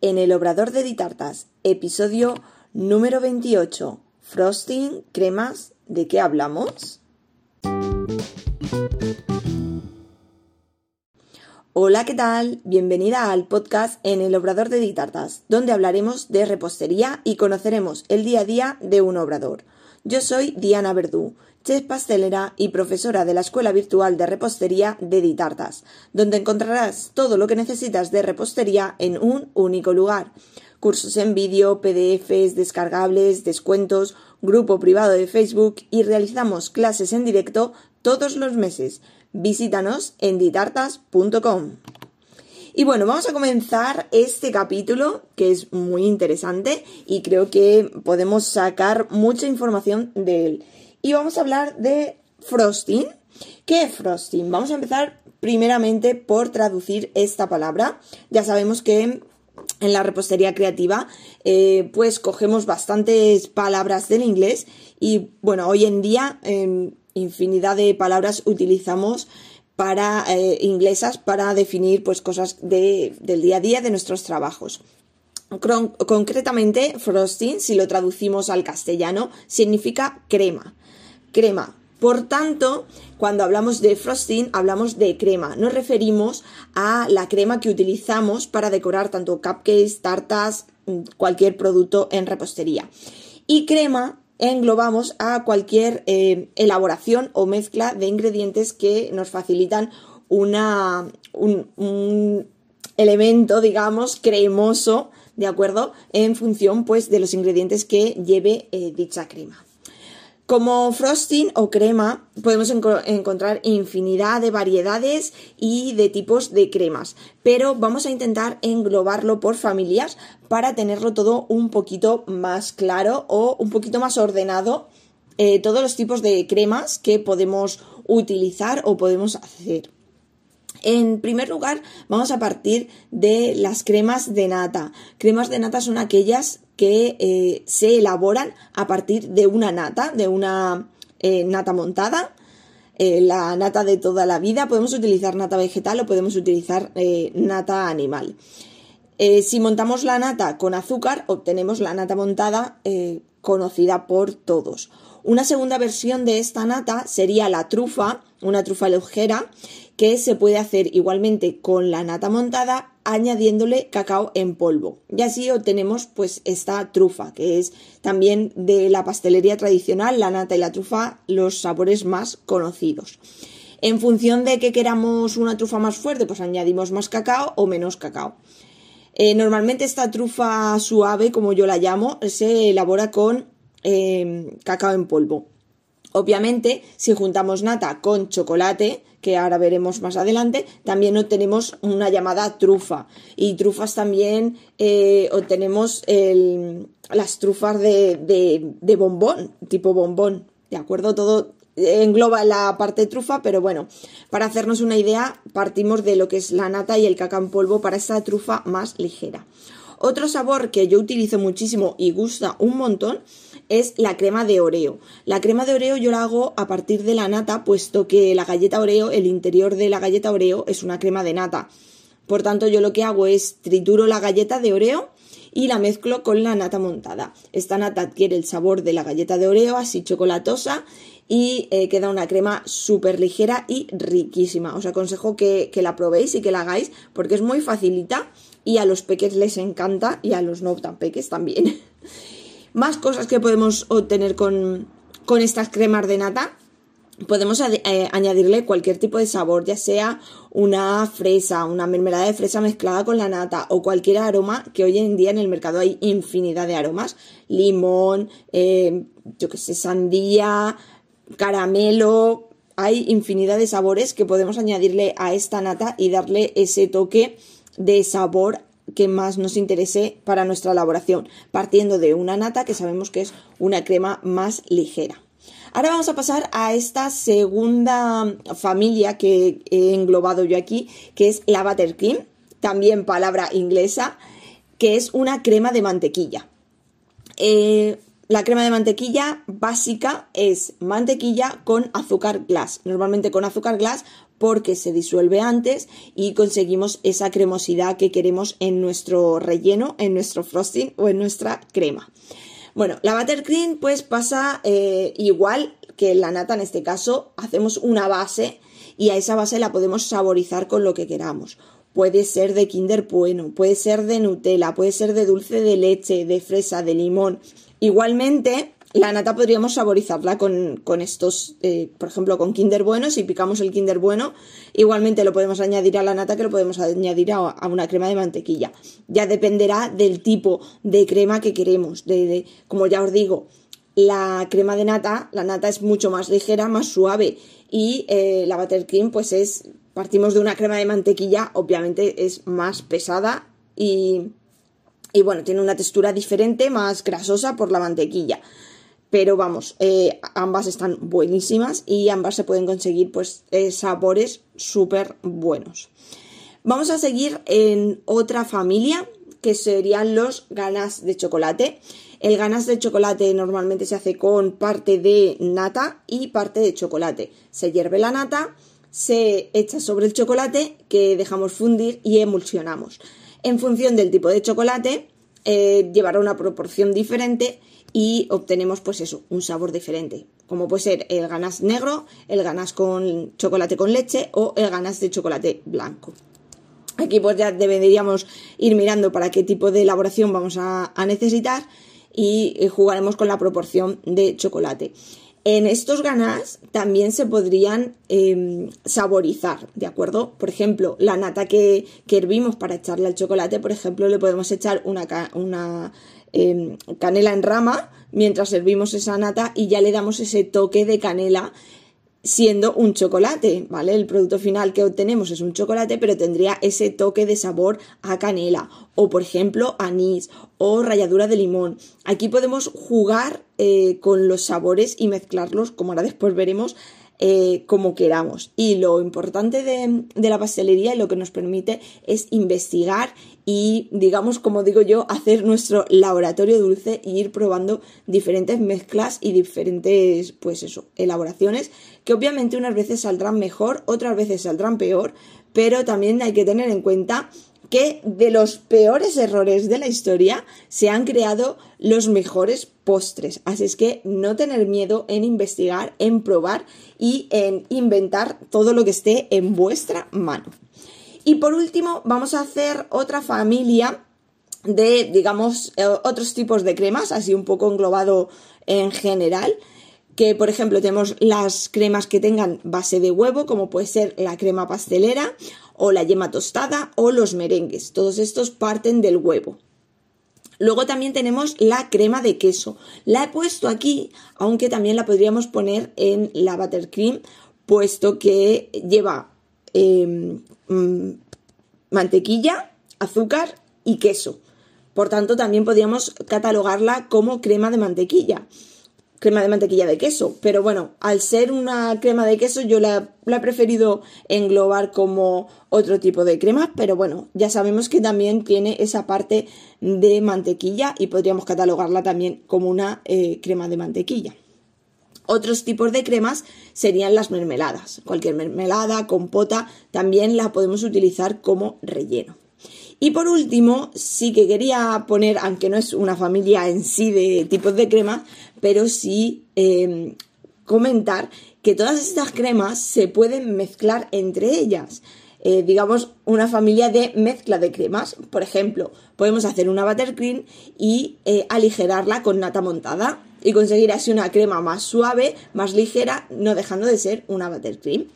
en el Obrador de Ditartas, episodio número 28. Frosting, cremas, ¿de qué hablamos? Hola, ¿qué tal? Bienvenida al podcast en el Obrador de Ditartas, donde hablaremos de repostería y conoceremos el día a día de un obrador. Yo soy Diana Verdú, chef pastelera y profesora de la Escuela Virtual de Repostería de Ditartas, donde encontrarás todo lo que necesitas de repostería en un único lugar. Cursos en vídeo, PDFs, descargables, descuentos, grupo privado de Facebook y realizamos clases en directo todos los meses. Visítanos en ditartas.com. Y bueno, vamos a comenzar este capítulo que es muy interesante y creo que podemos sacar mucha información de él. Y vamos a hablar de frosting. ¿Qué es frosting? Vamos a empezar primeramente por traducir esta palabra. Ya sabemos que en la repostería creativa eh, pues cogemos bastantes palabras del inglés y bueno, hoy en día infinidad de palabras utilizamos para eh, inglesas para definir pues cosas del día a día de nuestros trabajos. concretamente, frosting, si lo traducimos al castellano, significa crema. Crema. Por tanto, cuando hablamos de frosting, hablamos de crema. Nos referimos a la crema que utilizamos para decorar tanto cupcakes, tartas, mm, cualquier producto en repostería. Y crema englobamos a cualquier eh, elaboración o mezcla de ingredientes que nos facilitan un, elemento, digamos, cremoso, ¿de acuerdo? En función, pues, de los ingredientes que lleve eh, dicha crema. Como frosting o crema podemos encontrar infinidad de variedades y de tipos de cremas, pero vamos a intentar englobarlo por familias para tenerlo todo un poquito más claro o un poquito más ordenado eh, todos los tipos de cremas que podemos utilizar o podemos hacer. En primer lugar, vamos a partir de las cremas de nata. Cremas de nata son aquellas que eh, se elaboran a partir de una nata, de una eh, nata montada. Eh, la nata de toda la vida, podemos utilizar nata vegetal o podemos utilizar nata animal. si montamos la nata con azúcar, obtenemos la nata montada conocida por todos. Una segunda versión de esta nata sería la trufa, una trufa ligera, que se puede hacer igualmente con la nata montada añadiéndole cacao en polvo. Y así obtenemos pues esta trufa, que es también de la pastelería tradicional, la nata y la trufa, los sabores más conocidos. En función de que queramos una trufa más fuerte, pues añadimos más cacao o menos cacao. Eh, normalmente esta trufa suave, como yo la llamo, se elabora con eh, cacao en polvo. Obviamente, si juntamos nata con chocolate, que ahora veremos más adelante, también obtenemos una llamada trufa. Y trufas también eh, obtenemos las trufas de, de, bombón, tipo bombón. ¿De acuerdo? Todo engloba la parte de trufa, pero bueno, para hacernos una idea, partimos de lo que es la nata y el cacao en polvo para esta trufa más ligera. Otro sabor que yo utilizo muchísimo y gusta un montón es la crema de Oreo. La crema de Oreo yo la hago a partir de la nata, puesto que la galleta Oreo, el interior de la galleta Oreo es una crema de nata. Por tanto, yo lo que hago es trituro la galleta de Oreo y la mezclo con la nata montada. Esta nata adquiere el sabor de la galleta de Oreo, así chocolatosa, y eh, queda una crema súper ligera y riquísima. Os aconsejo que, que, la probéis y que la hagáis porque es muy facilita y a los peques les encanta y a los no tan peques también. Más cosas que podemos obtener con, estas cremas de nata. Podemos eh, añadirle cualquier tipo de sabor, ya sea una fresa, una mermelada de fresa mezclada con la nata o cualquier aroma que hoy en día en el mercado hay infinidad de aromas. Limón, eh, yo que sé, sandía, caramelo. Hay infinidad de sabores que podemos añadirle a esta nata y darle ese toque de sabor que más nos interese para nuestra elaboración, partiendo de una nata que sabemos que es una crema más ligera. Ahora vamos a pasar a esta segunda familia que he englobado yo aquí, que es la buttercream, también palabra inglesa, que es una crema de mantequilla. Eh, la crema de mantequilla básica es mantequilla con azúcar glass, normalmente con azúcar glass porque se disuelve antes y conseguimos esa cremosidad que queremos en nuestro relleno, en nuestro frosting o en nuestra crema. Bueno, la buttercream pues pasa eh, igual que la nata en este caso, hacemos una base y a esa base la podemos saborizar con lo que queramos. Puede ser de Kinder Bueno, puede ser de Nutella, puede ser de dulce de leche, de fresa, de limón. Igualmente, la nata podríamos saborizarla con, estos, eh, por ejemplo, con Kinder Bueno. Si picamos el Kinder Bueno, igualmente lo podemos añadir a la nata que lo podemos añadir a, una crema de mantequilla. Ya dependerá del tipo de crema que queremos. De, como ya os digo, la crema de nata, la nata es mucho más ligera, más suave. Y eh, la buttercream, pues es, partimos de una crema de mantequilla, obviamente es más pesada y y bueno, tiene una textura diferente, más grasosa por la mantequilla. Pero vamos, eh, ambas están buenísimas y ambas se pueden conseguir pues eh, sabores súper buenos. Vamos a seguir en otra familia que serían los ganas de chocolate. El ganas de chocolate normalmente se hace con parte de nata y parte de chocolate. Se hierve la nata, se echa sobre el chocolate que dejamos fundir y emulsionamos en función del tipo de chocolate, eh, llevará una proporción diferente y obtenemos pues eso, un sabor diferente, como puede ser el ganas negro, el ganas con chocolate con leche o el ganas de chocolate blanco. Aquí pues ya deberíamos ir mirando para qué tipo de elaboración vamos a necesitar y eh, jugaremos con la proporción de chocolate. En estos ganas también se podrían em, saborizar, ¿de acuerdo? Por ejemplo, la nata que, hervimos para echarle al chocolate, por ejemplo, le podemos echar una, em, canela en rama mientras servimos esa nata y ya le damos ese toque de canela siendo un chocolate, ¿vale? El producto final que obtenemos es un chocolate, pero tendría ese toque de sabor a canela o, por ejemplo, anís o ralladura de limón. Aquí podemos jugar eh, con los sabores y mezclarlos, como ahora después veremos, eh, como queramos. Y lo importante de, de, la pastelería y lo que nos permite es investigar y, digamos, como digo yo, hacer nuestro laboratorio dulce e ir probando diferentes mezclas y diferentes, pues eso, elaboraciones que obviamente unas veces saldrán mejor, otras veces saldrán peor, pero también hay que tener en cuenta que de los peores errores de la historia se han creado los mejores postres. Así es que no tener miedo en investigar, en probar y en inventar todo lo que esté en vuestra mano. Y por último, vamos a hacer otra familia de, digamos, eh, otros tipos de cremas, así un poco englobado en general que por ejemplo tenemos las cremas que tengan base de huevo, como puede ser la crema pastelera o la yema tostada o los merengues. Todos estos parten del huevo. Luego también tenemos la crema de queso. La he puesto aquí, aunque también la podríamos poner en la buttercream, puesto que lleva em, mm, mantequilla, azúcar y queso. Por tanto, también podríamos catalogarla como crema de mantequilla crema de mantequilla de queso. Pero bueno, al ser una crema de queso, yo la, he preferido englobar como otro tipo de crema. Pero bueno, ya sabemos que también tiene esa parte de mantequilla y podríamos catalogarla también como una eh, crema de mantequilla. Otros tipos de cremas serían las mermeladas. Cualquier mermelada, compota, también la podemos utilizar como relleno. Y por último, sí que quería poner, aunque no es una familia en sí de tipos de crema, pero sí em, comentar que todas estas cremas se pueden mezclar entre ellas. Eh, digamos, una familia de mezcla de cremas. Por ejemplo, podemos hacer una buttercream y eh, aligerarla con nata montada y conseguir así una crema más suave, más ligera, no dejando de ser una buttercream.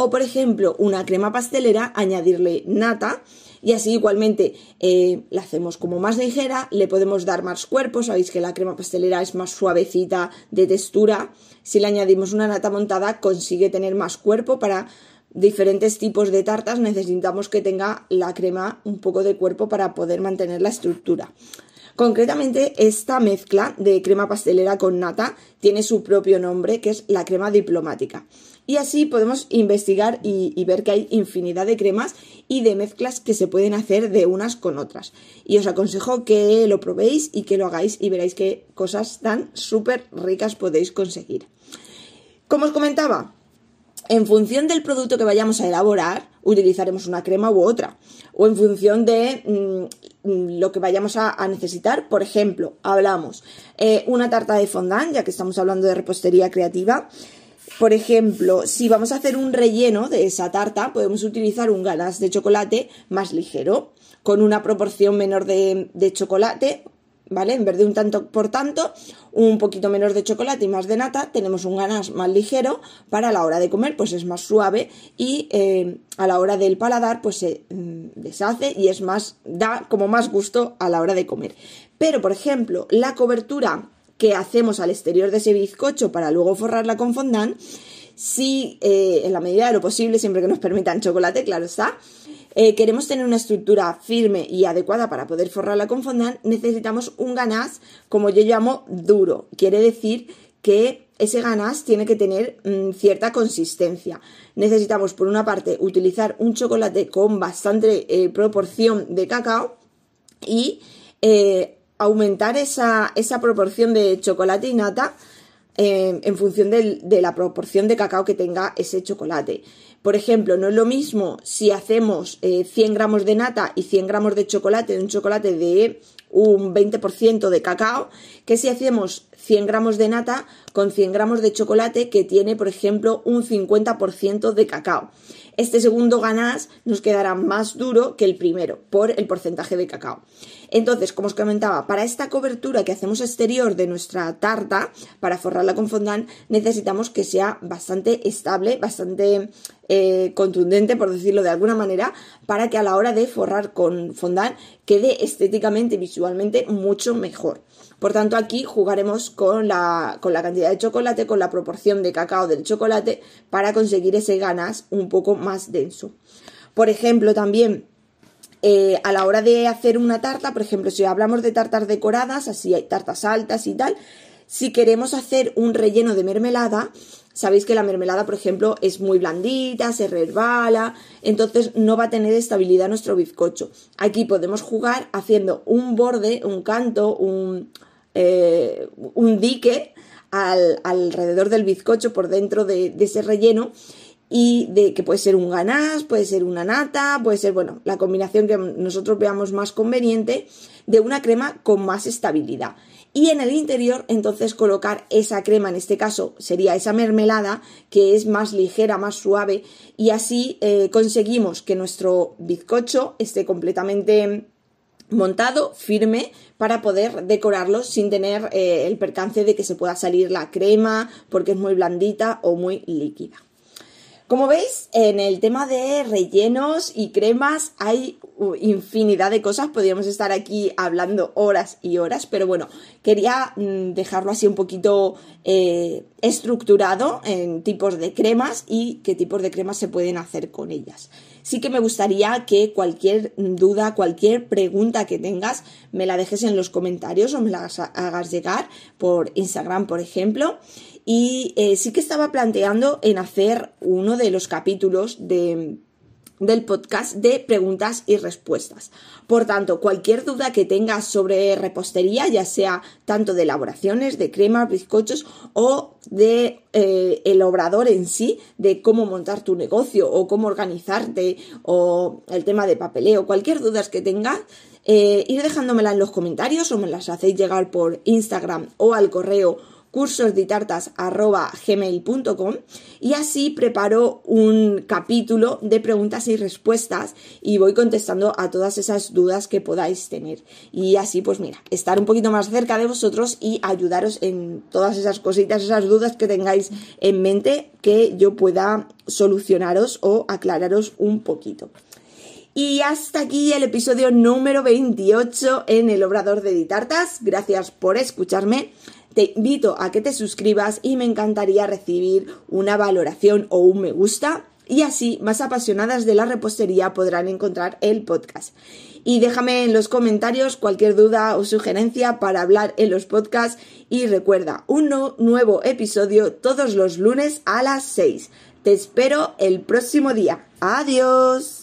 O, por ejemplo, una crema pastelera, añadirle nata y así igualmente eh, la hacemos como más ligera, le podemos dar más cuerpo, sabéis que la crema pastelera es más suavecita de textura, si le añadimos una nata montada consigue tener más cuerpo para diferentes tipos de tartas necesitamos que tenga la crema un poco de cuerpo para poder mantener la estructura. Concretamente, esta mezcla de crema pastelera con nata tiene su propio nombre, que es la crema diplomática. Y así podemos investigar y, ver que hay infinidad de cremas y de mezclas que se pueden hacer de unas con otras. Y os aconsejo que lo probéis y que lo hagáis y veréis qué cosas tan súper ricas podéis conseguir. Como os comentaba, en función del producto que vayamos a elaborar, utilizaremos una crema u otra. O en función de mm, lo que vayamos a, necesitar. Por ejemplo, hablamos eh, una tarta de fondant, ya que estamos hablando de repostería creativa. Por ejemplo, si vamos a hacer un relleno de esa tarta, podemos utilizar un ganache de chocolate más ligero, con una proporción menor de, chocolate, ¿vale? En vez de un tanto por tanto, un poquito menos de chocolate y más de nata, tenemos un ganache más ligero para la hora de comer, pues es más suave y eh, a la hora del paladar, pues se mm, deshace y es más, da como más gusto a la hora de comer. Pero, por ejemplo, la cobertura que hacemos al exterior de ese bizcocho para luego forrarla con fondant, si eh, en la medida de lo posible, siempre que nos permitan chocolate, claro está, eh, queremos tener una estructura firme y adecuada para poder forrarla con fondant, necesitamos un ganache, como yo llamo, duro. Quiere decir que ese ganache tiene que tener mm, cierta consistencia. Necesitamos, por una parte, utilizar un chocolate con bastante eh, proporción de cacao y aumentar esa, esa proporción de chocolate y nata eh, en función de la proporción de cacao que tenga ese chocolate. Por ejemplo, no es lo mismo si hacemos 100 eh, gramos de nata y 100 gramos de chocolate, de un chocolate de un 20% de cacao, que si hacemos 100 gramos de nata con 100 gramos de chocolate que tiene, por ejemplo, un 50% de cacao. Este segundo ganache nos quedará más duro que el primero por el porcentaje de cacao. Entonces, como os comentaba, para esta cobertura que hacemos exterior de nuestra tarta, para forrarla con fondant, necesitamos que sea bastante estable, bastante eh, contundente, por decirlo de alguna manera, para que a la hora de forrar con fondant quede estéticamente y visualmente mucho mejor. Por tanto, aquí jugaremos con la, con la cantidad de chocolate, con la proporción de cacao del chocolate, para conseguir ese ganas un poco más denso. Por ejemplo, también eh, a la hora de hacer una tarta, por ejemplo, si hablamos de tartas decoradas, así hay tartas altas y tal, si queremos hacer un relleno de mermelada, sabéis que la mermelada, por ejemplo, es muy blandita, se resbala, entonces no va a tener estabilidad nuestro bizcocho. Aquí podemos jugar haciendo un borde, un canto, un, eh, dique alrededor del bizcocho por dentro de ese relleno y de que puede ser un ganache, puede ser una nata, puede ser, bueno, la combinación que nosotros veamos más conveniente de una crema con más estabilidad. Y en el interior, entonces, colocar esa crema, en este caso sería esa mermelada, que es más ligera, más suave, y así eh, conseguimos que nuestro bizcocho esté completamente montado, firme, para poder decorarlo sin tener eh, el percance de que se pueda salir la crema porque es muy blandita o muy líquida. Como veis, en el tema de rellenos y cremas hay infinidad de cosas. Podríamos estar aquí hablando horas y horas, pero bueno, quería mm, dejarlo así un poquito eh, estructurado en tipos de cremas y qué tipos de cremas se pueden hacer con ellas. Sí que me gustaría que cualquier duda, cualquier pregunta que tengas, me la dejes en los comentarios o me la hagas llegar por Instagram, por ejemplo. Y eh, sí que estaba planteando en hacer uno de los capítulos de, del podcast de preguntas y respuestas. Por tanto, cualquier duda que tengas sobre repostería, ya sea tanto de elaboraciones, de cremas, bizcochos o de eh, el obrador en sí, de cómo montar tu negocio o cómo organizarte o el tema de papeleo, cualquier duda que tengas, eh, ir dejándomela en los comentarios o me las hacéis llegar por Instagram o al correo cursosditartas.gmail.com y así preparo un capítulo de preguntas y respuestas y voy contestando a todas esas dudas que podáis tener. Y así, pues mira, estar un poquito más cerca de vosotros y ayudaros en todas esas cositas, esas dudas que tengáis en mente que yo pueda solucionaros o aclararos un poquito. Y hasta aquí el episodio número 28 en el Obrador de Ditartas. Gracias por escucharme. Te invito a que te suscribas y me encantaría recibir una valoración o un me gusta y así más apasionadas de la repostería podrán encontrar el podcast. Y déjame en los comentarios cualquier duda o sugerencia para hablar en los podcasts y recuerda, un nuevo episodio todos los lunes a las 6. Te espero el próximo día. Adiós.